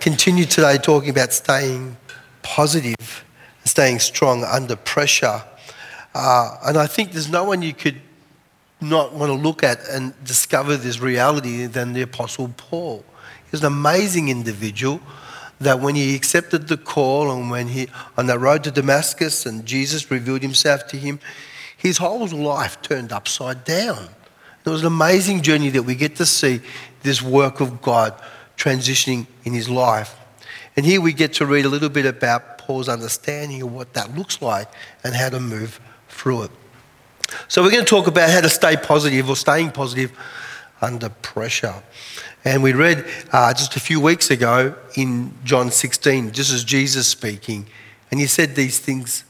continue today talking about staying positive, staying strong under pressure. Uh, and I think there's no one you could not want to look at and discover this reality than the Apostle Paul. He's an amazing individual that when he accepted the call and when he, on the road to Damascus and Jesus revealed himself to him, his whole life turned upside down. It was an amazing journey that we get to see this work of God transitioning in his life. And here we get to read a little bit about Paul's understanding of what that looks like and how to move through it. So we're going to talk about how to stay positive or staying positive under pressure. And we read uh, just a few weeks ago in John 16, just as Jesus speaking, and he said these things.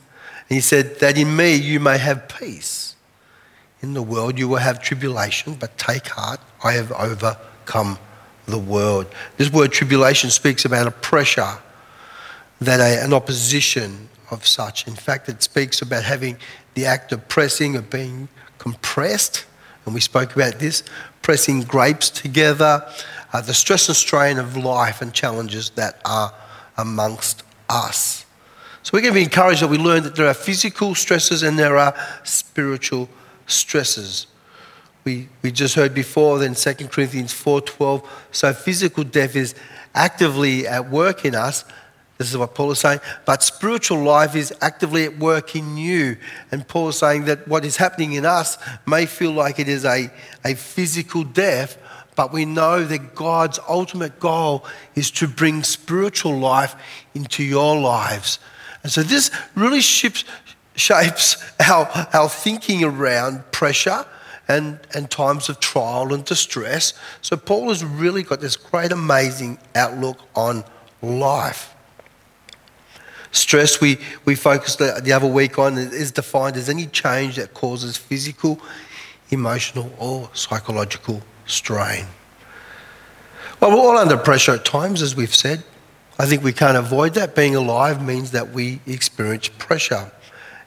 And he said, That in me you may have peace. In the world you will have tribulation, but take heart, I have overcome the world. This word tribulation speaks about a pressure, that a, an opposition of such. In fact, it speaks about having the act of pressing, of being compressed, and we spoke about this, pressing grapes together, uh, the stress and strain of life and challenges that are amongst us. So we're going to be encouraged that we learn that there are physical stresses and there are spiritual stresses. We, we just heard before then 2 Corinthians 4.12, so physical death is actively at work in us, this is what Paul is saying. But spiritual life is actively at work in you. And Paul is saying that what is happening in us may feel like it is a, a physical death, but we know that God's ultimate goal is to bring spiritual life into your lives. And so this really shapes, shapes our, our thinking around pressure and, and times of trial and distress. So Paul has really got this great, amazing outlook on life. Stress, we, we focused the other week on, is defined as any change that causes physical, emotional, or psychological strain. Well, we're all under pressure at times, as we've said. I think we can't avoid that. Being alive means that we experience pressure.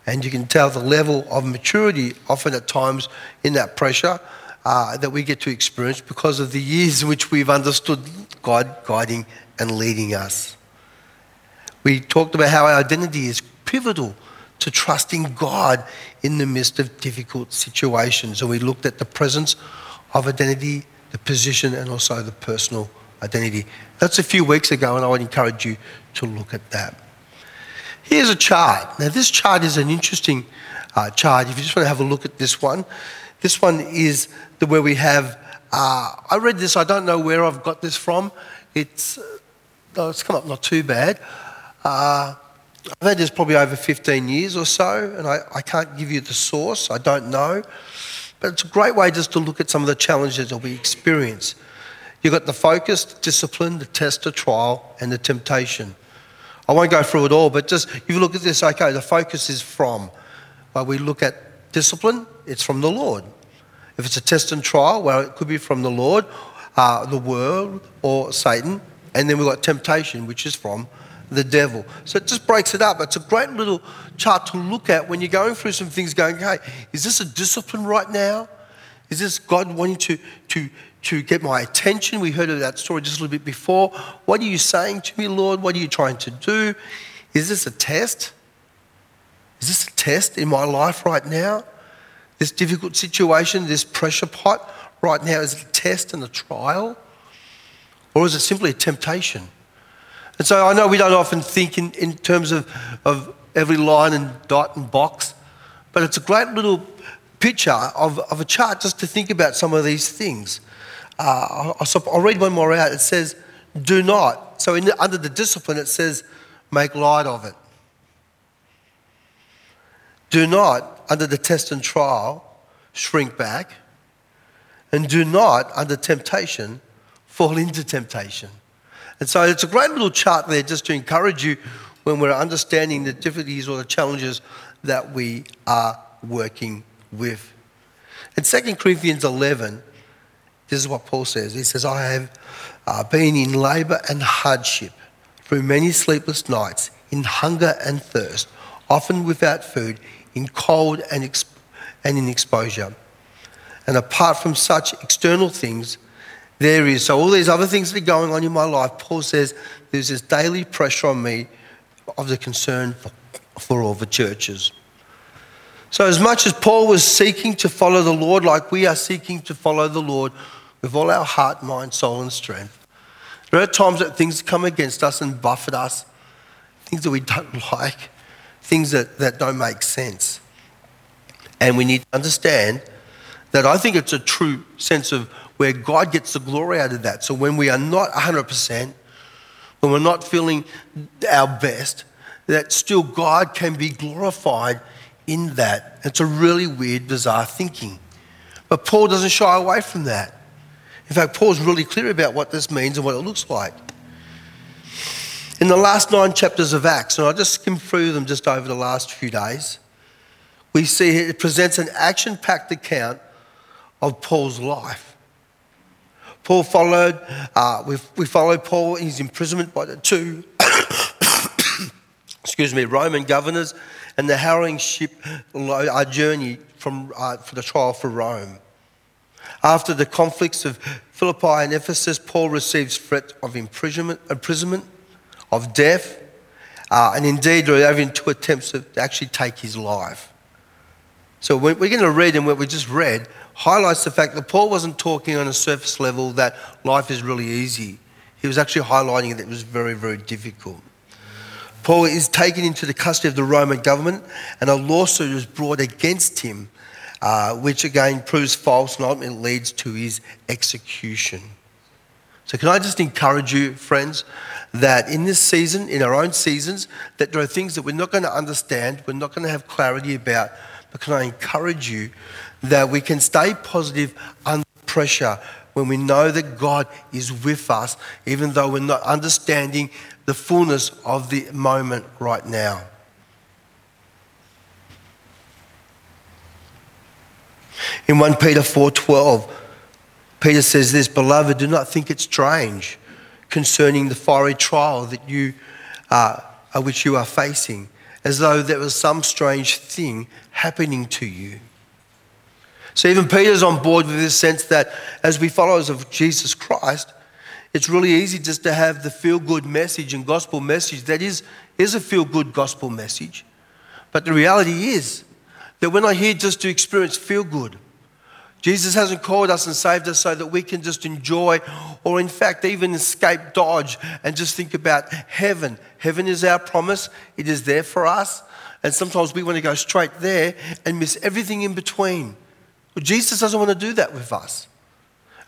And you can tell the level of maturity often at times in that pressure uh, that we get to experience because of the years in which we've understood God guiding and leading us. We talked about how our identity is pivotal to trusting God in the midst of difficult situations. And we looked at the presence of identity, the position, and also the personal identity. That's a few weeks ago, and I would encourage you to look at that. Here's a chart. Now, this chart is an interesting uh, chart. If you just want to have a look at this one, this one is the where we have. Uh, I read this. I don't know where I've got this from. It's oh, it's come up not too bad. Uh, I've had this probably over 15 years or so, and I, I can't give you the source, I don't know. But it's a great way just to look at some of the challenges that we experience. You've got the focus, the discipline, the test, the trial, and the temptation. I won't go through it all, but just if you look at this, okay, the focus is from. Well, we look at discipline, it's from the Lord. If it's a test and trial, well, it could be from the Lord, uh, the world, or Satan. And then we've got temptation, which is from the devil. So it just breaks it up. It's a great little chart to look at when you're going through some things, going, hey, is this a discipline right now? Is this God wanting to, to, to get my attention? We heard of that story just a little bit before. What are you saying to me, Lord? What are you trying to do? Is this a test? Is this a test in my life right now? This difficult situation, this pressure pot right now, is it a test and a trial? Or is it simply a temptation? And so I know we don't often think in, in terms of, of every line and dot and box, but it's a great little picture of, of a chart just to think about some of these things. Uh, I'll, I'll, read one more out. It says, do not. So in, under the discipline, it says, make light of it. Do not, under the test and trial, shrink back. And do not, under temptation, fall into temptation. And so it's a great little chart there just to encourage you when we're understanding the difficulties or the challenges that we are working with. In 2 Corinthians 11, this is what Paul says. He says, I have uh, been in labour and hardship through many sleepless nights, in hunger and thirst, often without food, in cold and, exp- and in exposure. And apart from such external things, there is. So, all these other things that are going on in my life, Paul says, there's this daily pressure on me of the concern for, for all the churches. So, as much as Paul was seeking to follow the Lord, like we are seeking to follow the Lord with all our heart, mind, soul, and strength, there are times that things come against us and buffet us, things that we don't like, things that, that don't make sense. And we need to understand that I think it's a true sense of where God gets the glory out of that. So when we are not 100%, when we're not feeling our best, that still God can be glorified in that. It's a really weird, bizarre thinking. But Paul doesn't shy away from that. In fact, Paul's really clear about what this means and what it looks like. In the last nine chapters of Acts, and I just skimmed through them just over the last few days, we see it presents an action packed account of Paul's life. Paul followed, uh, we, we followed Paul in his imprisonment by the two, excuse me, Roman governors and the harrowing ship uh, journey from, uh, for the trial for Rome. After the conflicts of Philippi and Ephesus, Paul receives threat of imprisonment, imprisonment of death, uh, and indeed there are even two attempts to actually take his life. So we're going to read, and what we just read highlights the fact that Paul wasn't talking on a surface level that life is really easy. He was actually highlighting that it was very, very difficult. Paul is taken into the custody of the Roman government, and a lawsuit is brought against him, uh, which again proves false and ultimately leads to his execution. So, can I just encourage you, friends, that in this season, in our own seasons, that there are things that we're not going to understand, we're not going to have clarity about, but can I encourage you that we can stay positive under pressure when we know that God is with us, even though we're not understanding the fullness of the moment right now. In 1 Peter 4:12, Peter says this, "Beloved, do not think it strange concerning the fiery trial that you uh, which you are facing, as though there was some strange thing happening to you." So even Peter's on board with this sense that as we followers of Jesus Christ, it's really easy just to have the feel good message and gospel message that is, is a feel good gospel message. But the reality is that we're not here just to experience feel good. Jesus hasn't called us and saved us so that we can just enjoy or, in fact, even escape dodge and just think about heaven. Heaven is our promise, it is there for us. And sometimes we want to go straight there and miss everything in between. Well, Jesus doesn't want to do that with us.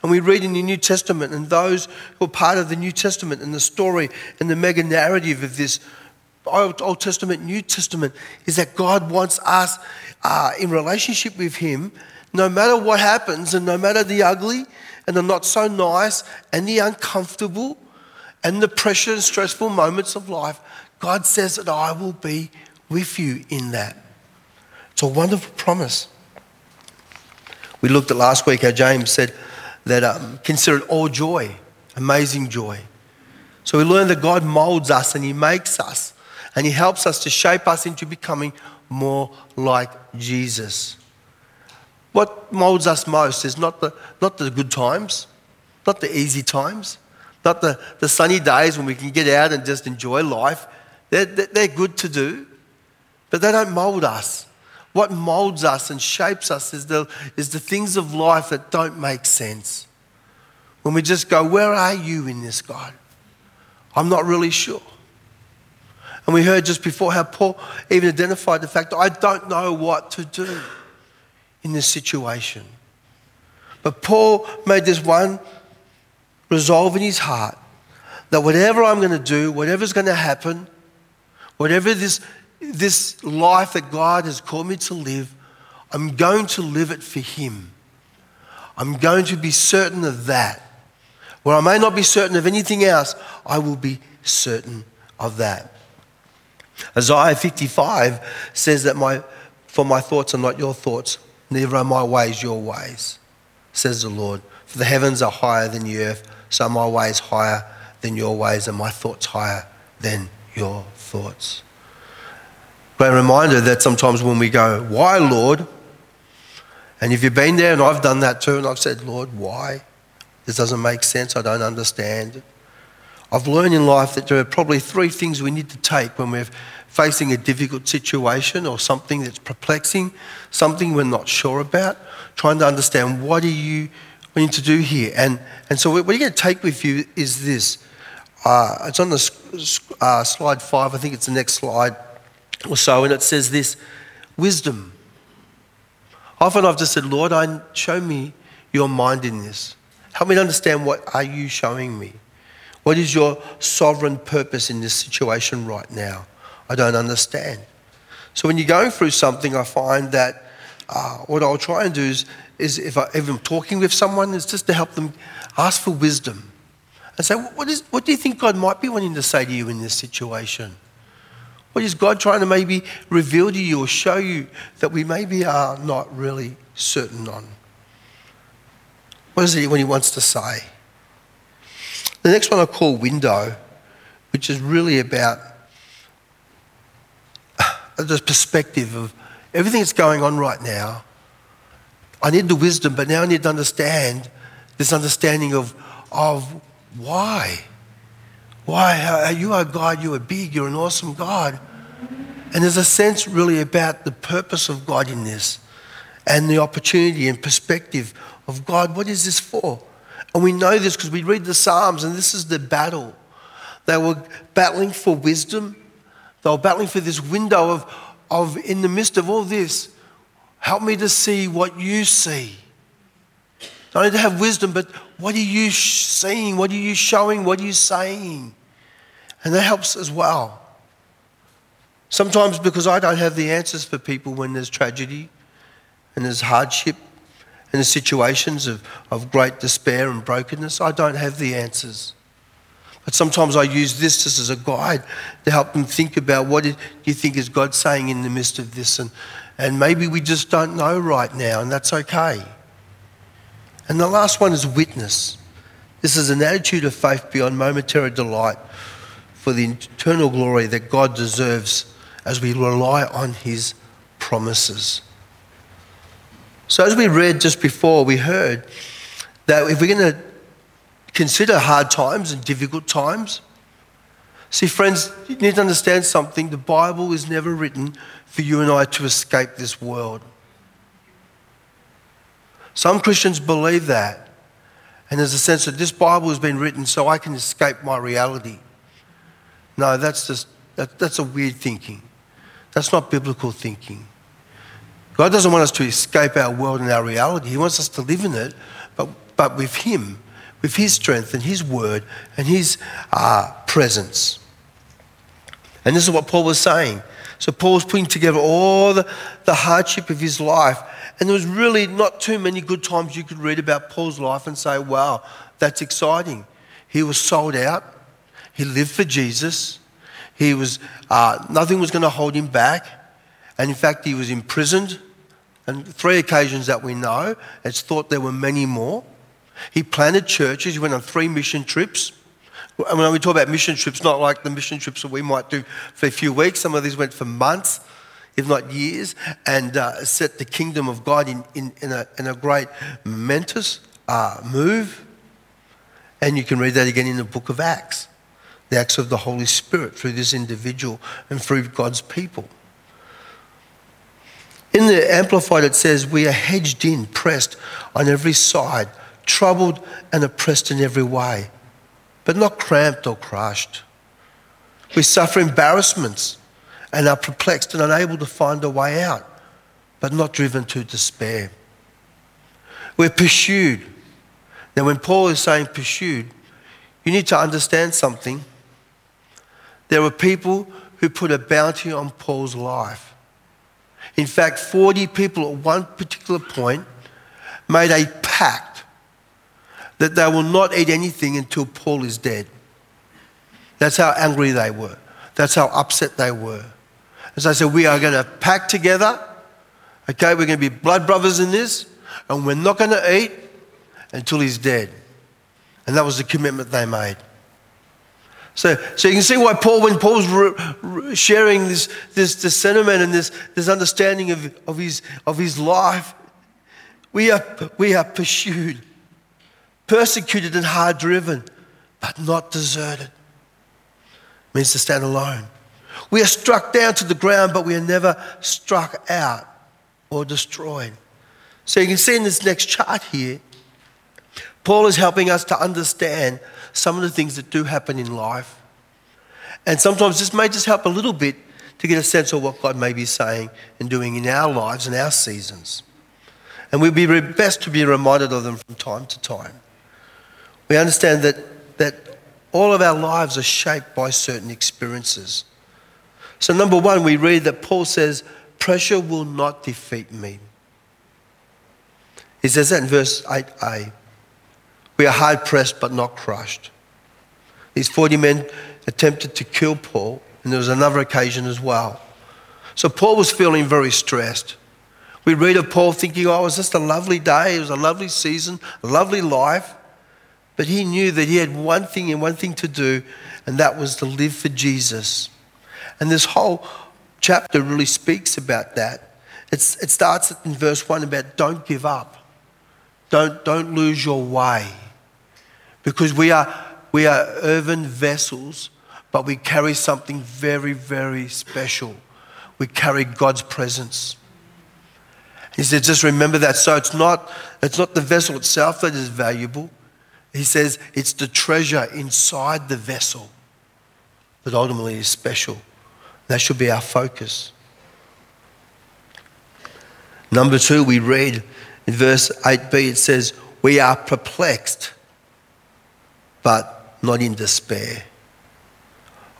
And we read in the New Testament, and those who are part of the New Testament and the story and the mega narrative of this Old, Old Testament, New Testament, is that God wants us uh, in relationship with Him, no matter what happens, and no matter the ugly and the not so nice and the uncomfortable and the pressure and stressful moments of life, God says that I will be with you in that. It's a wonderful promise. We looked at last week how James said, that um, consider it all joy, amazing joy. So we learn that God molds us and He makes us and He helps us to shape us into becoming more like Jesus. What molds us most is not the, not the good times, not the easy times, not the, the sunny days when we can get out and just enjoy life. They're, they're good to do, but they don't mold us. What molds us and shapes us is the, is the things of life that don't make sense. When we just go, Where are you in this, God? I'm not really sure. And we heard just before how Paul even identified the fact that I don't know what to do in this situation. But Paul made this one resolve in his heart that whatever I'm going to do, whatever's going to happen, whatever this this life that God has called me to live, I'm going to live it for Him. I'm going to be certain of that. Where I may not be certain of anything else, I will be certain of that. Isaiah 55 says that my, for my thoughts are not your thoughts, neither are my ways your ways, says the Lord. For the heavens are higher than the earth, so my ways higher than your ways, and my thoughts higher than your thoughts. A reminder that sometimes when we go, Why, Lord? And if you've been there, and I've done that too, and I've said, Lord, why? This doesn't make sense. I don't understand. I've learned in life that there are probably three things we need to take when we're facing a difficult situation or something that's perplexing, something we're not sure about, trying to understand what are you need to do here. And, and so what you're going to take with you is this. Uh, it's on the uh, slide five, I think it's the next slide or so, and it says this wisdom. Often I've just said, Lord, I, show me your mind in this. Help me to understand what are you showing me? What is your sovereign purpose in this situation right now? I don't understand. So when you're going through something, I find that uh, what I'll try and do is, is if, I, if I'm talking with someone, is just to help them ask for wisdom and say, what, is, what do you think God might be wanting to say to you in this situation? What is God trying to maybe reveal to you or show you that we maybe are not really certain on? What is it when He wants to say? The next one I call window, which is really about the perspective of everything that's going on right now. I need the wisdom, but now I need to understand this understanding of, of why. Why? You are God, you are big, you're an awesome God. And there's a sense really about the purpose of God in this and the opportunity and perspective of God. What is this for? And we know this because we read the Psalms, and this is the battle. They were battling for wisdom, they were battling for this window of, of in the midst of all this, help me to see what you see. Not only to have wisdom, but what are you seeing? What are you showing? What are you saying? And that helps as well. Sometimes because I don't have the answers for people when there's tragedy and there's hardship there's situations of, of great despair and brokenness, I don't have the answers. But sometimes I use this just as a guide to help them think about what do you think is God saying in the midst of this. And, and maybe we just don't know right now, and that's okay. And the last one is witness. This is an attitude of faith beyond momentary delight for the eternal glory that God deserves as we rely on His promises. So, as we read just before, we heard that if we're going to consider hard times and difficult times, see, friends, you need to understand something. The Bible is never written for you and I to escape this world. Some Christians believe that. And there's a sense that this Bible has been written so I can escape my reality. No, that's just that, that's a weird thinking. That's not biblical thinking. God doesn't want us to escape our world and our reality. He wants us to live in it, but, but with Him, with His strength and His word and His uh, presence. And this is what Paul was saying. So Paul was putting together all the, the hardship of his life and there was really not too many good times you could read about Paul's life and say, wow, that's exciting. He was sold out. He lived for Jesus. He was, uh, nothing was going to hold him back. And in fact, he was imprisoned. And three occasions that we know. It's thought there were many more. He planted churches. He went on three mission trips. And when we talk about mission trips, not like the mission trips that we might do for a few weeks. Some of these went for months if not years, and uh, set the kingdom of God in, in, in, a, in a great momentous uh, move. And you can read that again in the book of Acts the acts of the Holy Spirit through this individual and through God's people. In the Amplified, it says, We are hedged in, pressed on every side, troubled and oppressed in every way, but not cramped or crushed. We suffer embarrassments and are perplexed and unable to find a way out, but not driven to despair. We're pursued. Now, when Paul is saying pursued, you need to understand something. There were people who put a bounty on Paul's life. In fact, 40 people at one particular point made a pact that they will not eat anything until Paul is dead. That's how angry they were. That's how upset they were. As I said, we are going to pack together. Okay, we're going to be blood brothers in this, and we're not going to eat until he's dead. And that was the commitment they made. So, so you can see why Paul, when Paul's re, re, sharing this, this, this sentiment and this, this understanding of, of, his, of his life, we are, we are pursued, persecuted, and hard driven, but not deserted. It means to stand alone. We are struck down to the ground, but we are never struck out or destroyed. So you can see in this next chart here, Paul is helping us to understand some of the things that do happen in life. And sometimes this may just help a little bit to get a sense of what God may be saying and doing in our lives and our seasons. And we'd be best to be reminded of them from time to time. We understand that, that all of our lives are shaped by certain experiences. So, number one, we read that Paul says, Pressure will not defeat me. He says that in verse 8a. We are hard pressed but not crushed. These 40 men attempted to kill Paul, and there was another occasion as well. So Paul was feeling very stressed. We read of Paul thinking, oh, it was just a lovely day, it was a lovely season, a lovely life. But he knew that he had one thing and one thing to do, and that was to live for Jesus. And this whole chapter really speaks about that. It's, it starts in verse 1 about don't give up, don't, don't lose your way. Because we are, we are earthen vessels, but we carry something very, very special. We carry God's presence. He said, just remember that. So it's not, it's not the vessel itself that is valuable. He says it's the treasure inside the vessel that ultimately is special. That should be our focus. Number two, we read in verse 8b, it says, We are perplexed, but not in despair.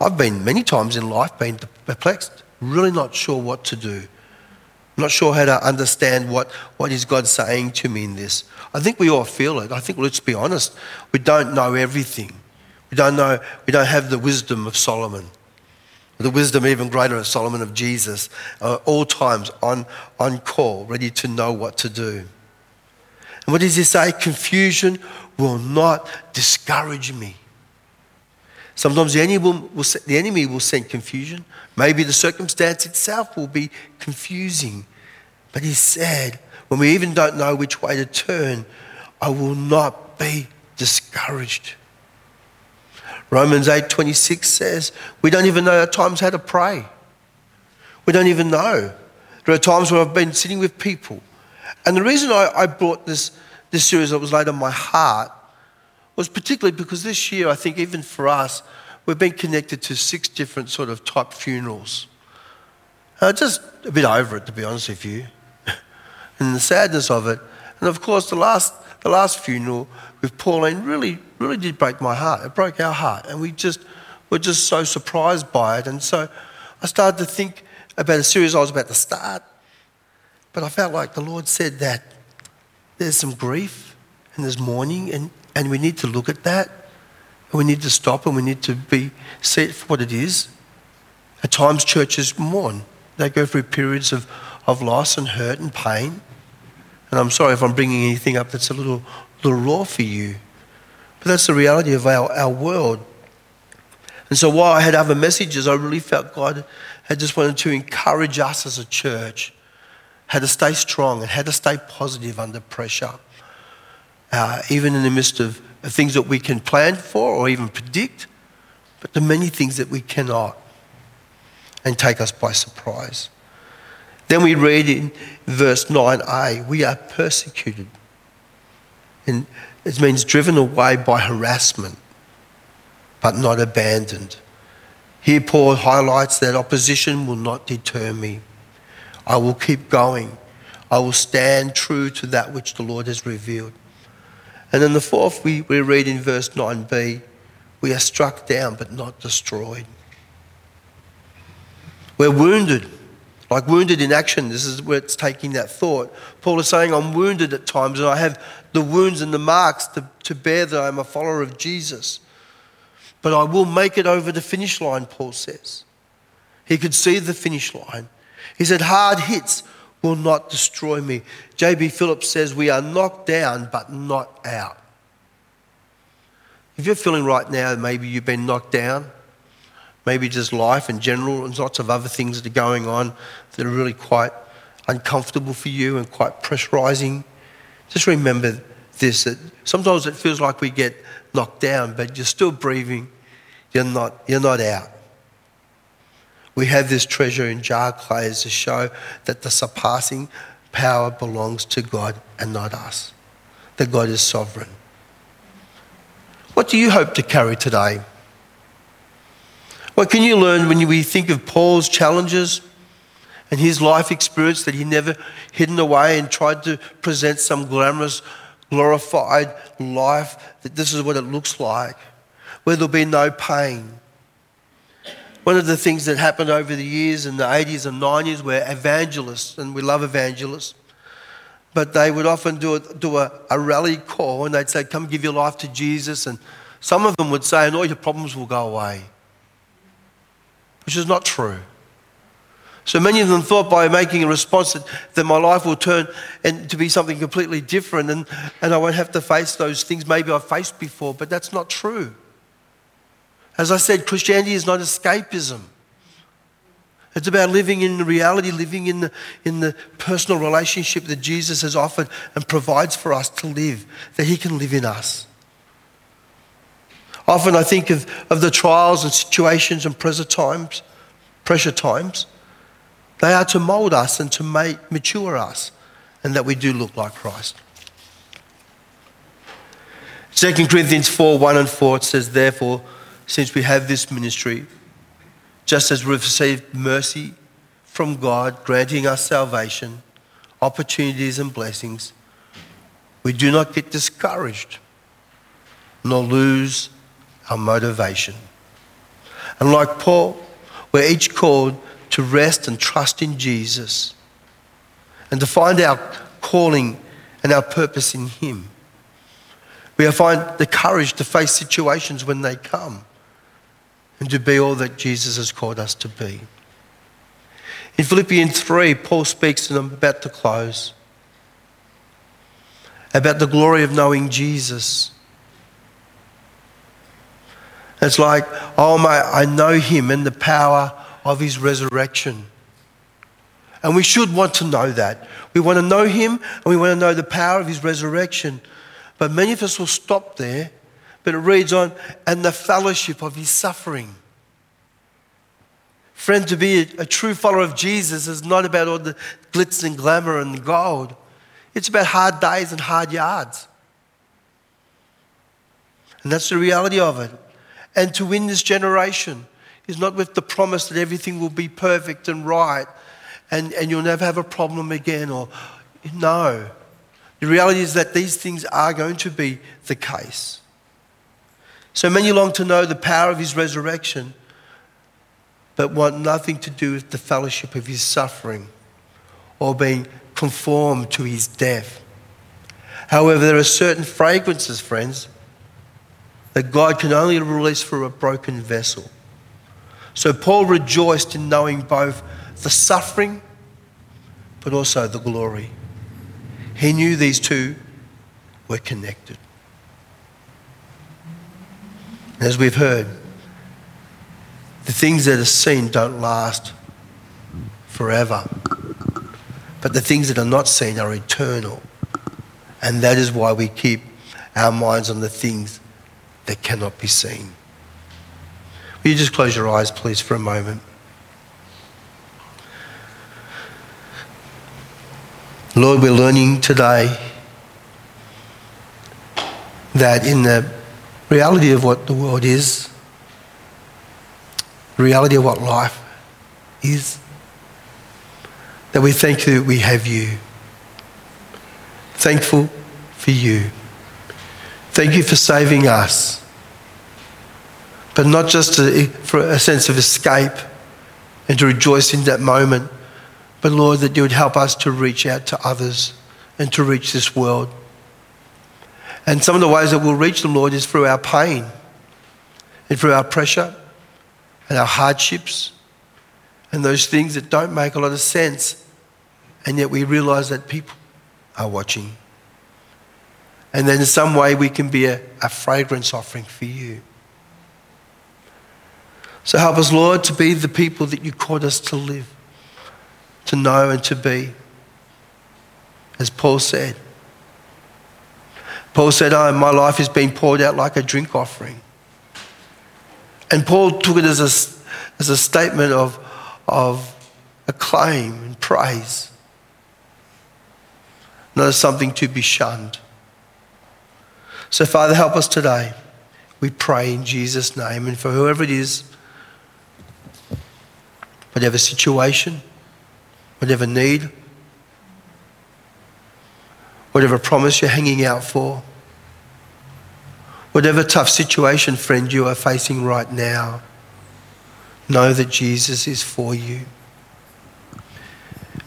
I've been many times in life been perplexed, really not sure what to do. not sure how to understand what, what is God saying to me in this. I think we all feel it. I think, let's be honest, we don't know everything. We don't know, we don't have the wisdom of Solomon the wisdom even greater of Solomon of Jesus, uh, all times on, on call, ready to know what to do. And what does he say? Confusion will not discourage me. Sometimes the enemy will, will, the enemy will send confusion. Maybe the circumstance itself will be confusing. But he said, when we even don't know which way to turn, I will not be discouraged. Romans 8:26 says, we don't even know at times how to pray. We don't even know. There are times where I've been sitting with people. And the reason I, I brought this, this series that was laid on my heart was particularly because this year, I think even for us, we've been connected to six different sort of type funerals. Uh, just a bit over it, to be honest with you, and the sadness of it. And of course, the last, the last funeral with Pauline really, really did break my heart. It broke our heart. And we just were just so surprised by it. And so I started to think about a series I was about to start. But I felt like the Lord said that there's some grief and there's mourning, and, and we need to look at that. We need to stop and we need to be see it for what it is. At times, churches mourn. They go through periods of, of loss and hurt and pain. And I'm sorry if I'm bringing anything up that's a little little raw for you. But that's the reality of our, our world. And so while I had other messages, I really felt God had just wanted to encourage us as a church how to stay strong and how to stay positive under pressure, uh, even in the midst of, of things that we can plan for or even predict, but the many things that we cannot and take us by surprise. Then we read in verse 9a, we are persecuted. And it means driven away by harassment, but not abandoned. Here, Paul highlights that opposition will not deter me. I will keep going. I will stand true to that which the Lord has revealed. And then the fourth, we, we read in verse 9b we are struck down but not destroyed. We're wounded like wounded in action, this is where it's taking that thought. Paul is saying, I'm wounded at times and I have the wounds and the marks to, to bear that I'm a follower of Jesus. But I will make it over the finish line, Paul says. He could see the finish line. He said, Hard hits will not destroy me. J.B. Phillips says, We are knocked down but not out. If you're feeling right now, maybe you've been knocked down, maybe just life in general, and lots of other things that are going on that are really quite uncomfortable for you and quite pressurizing. Just remember this that sometimes it feels like we get knocked down, but you're still breathing. You're not, you're not out. We have this treasure in jar clay as to show that the surpassing power belongs to God and not us, that God is sovereign. What do you hope to carry today? What can you learn when we think of Paul's challenges and his life experience that he never hidden away and tried to present some glamorous, glorified life, that this is what it looks like, where there'll be no pain? One of the things that happened over the years in the 80s and 90s were evangelists, and we love evangelists, but they would often do, a, do a, a rally call and they'd say, Come give your life to Jesus. And some of them would say, And all your problems will go away which is not true. So many of them thought by making a response that, that my life will turn and to be something completely different and, and I won't have to face those things maybe I've faced before, but that's not true. As I said, Christianity is not escapism. It's about living in reality, living in the, in the personal relationship that Jesus has offered and provides for us to live, that He can live in us. Often I think of, of the trials and situations and pressure times, pressure times. They are to mold us and to make, mature us, and that we do look like Christ. 2 Corinthians 4 1 and 4 it says, Therefore, since we have this ministry, just as we've received mercy from God, granting us salvation, opportunities, and blessings, we do not get discouraged nor lose our motivation. And like Paul, we're each called to rest and trust in Jesus and to find our calling and our purpose in Him. We find the courage to face situations when they come and to be all that Jesus has called us to be. In Philippians 3, Paul speaks, and I'm about to close, about the glory of knowing Jesus it's like, oh my, I know him and the power of his resurrection. And we should want to know that. We want to know him and we want to know the power of his resurrection. But many of us will stop there. But it reads on, and the fellowship of his suffering. Friend, to be a, a true follower of Jesus is not about all the glitz and glamour and gold. It's about hard days and hard yards. And that's the reality of it and to win this generation is not with the promise that everything will be perfect and right and, and you'll never have a problem again or no. The reality is that these things are going to be the case. So many long to know the power of his resurrection, but want nothing to do with the fellowship of his suffering or being conformed to his death. However, there are certain fragrances, friends, that God can only release through a broken vessel. So Paul rejoiced in knowing both the suffering but also the glory. He knew these two were connected. As we've heard, the things that are seen don't last forever, but the things that are not seen are eternal. And that is why we keep our minds on the things that cannot be seen. Will you just close your eyes, please, for a moment? Lord, we're learning today that in the reality of what the world is, the reality of what life is, that we thank you that we have you. Thankful for you. Thank you for saving us. But not just to, for a sense of escape and to rejoice in that moment, but Lord, that you would help us to reach out to others and to reach this world. And some of the ways that we'll reach them, Lord, is through our pain and through our pressure and our hardships and those things that don't make a lot of sense. And yet we realize that people are watching. And then in some way we can be a, a fragrance offering for you. So help us, Lord, to be the people that you called us to live, to know and to be. As Paul said. Paul said, Oh, my life is being poured out like a drink offering. And Paul took it as a, as a statement of, of acclaim and praise, not as something to be shunned. So, Father, help us today. We pray in Jesus' name. And for whoever it is, whatever situation, whatever need, whatever promise you're hanging out for, whatever tough situation, friend, you are facing right now, know that Jesus is for you.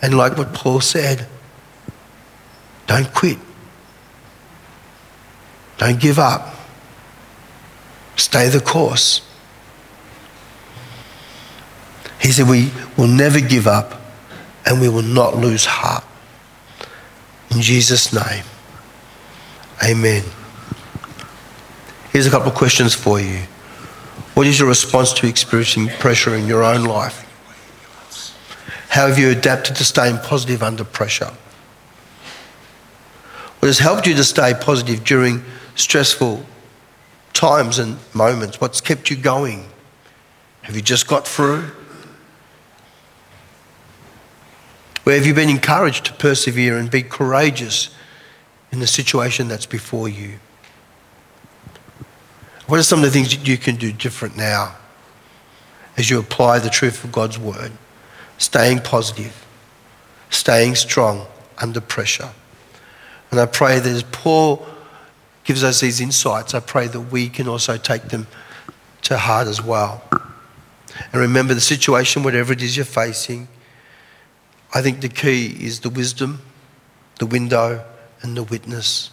And like what Paul said, don't quit. Don't give up. Stay the course. He said, We will never give up and we will not lose heart. In Jesus' name, amen. Here's a couple of questions for you. What is your response to experiencing pressure in your own life? How have you adapted to staying positive under pressure? What has helped you to stay positive during stressful times and moments? What's kept you going? Have you just got through? Where have you been encouraged to persevere and be courageous in the situation that's before you? What are some of the things that you can do different now as you apply the truth of God's word? Staying positive, staying strong under pressure. And I pray that as Paul gives us these insights, I pray that we can also take them to heart as well. And remember the situation, whatever it is you're facing, I think the key is the wisdom, the window, and the witness.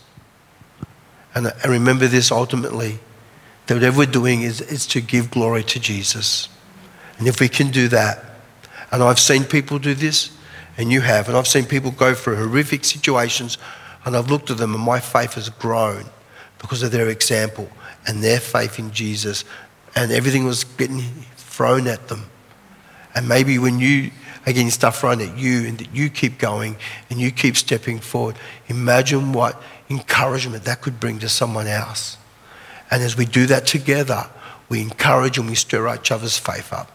And, and remember this ultimately that whatever we're doing is, is to give glory to Jesus. And if we can do that, and I've seen people do this, and you have, and I've seen people go through horrific situations, and I've looked at them, and my faith has grown because of their example and their faith in Jesus, and everything was getting thrown at them. And maybe when you getting stuff thrown at you, and that you keep going and you keep stepping forward, imagine what encouragement that could bring to someone else. And as we do that together, we encourage and we stir each other's faith up.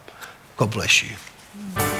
God bless you.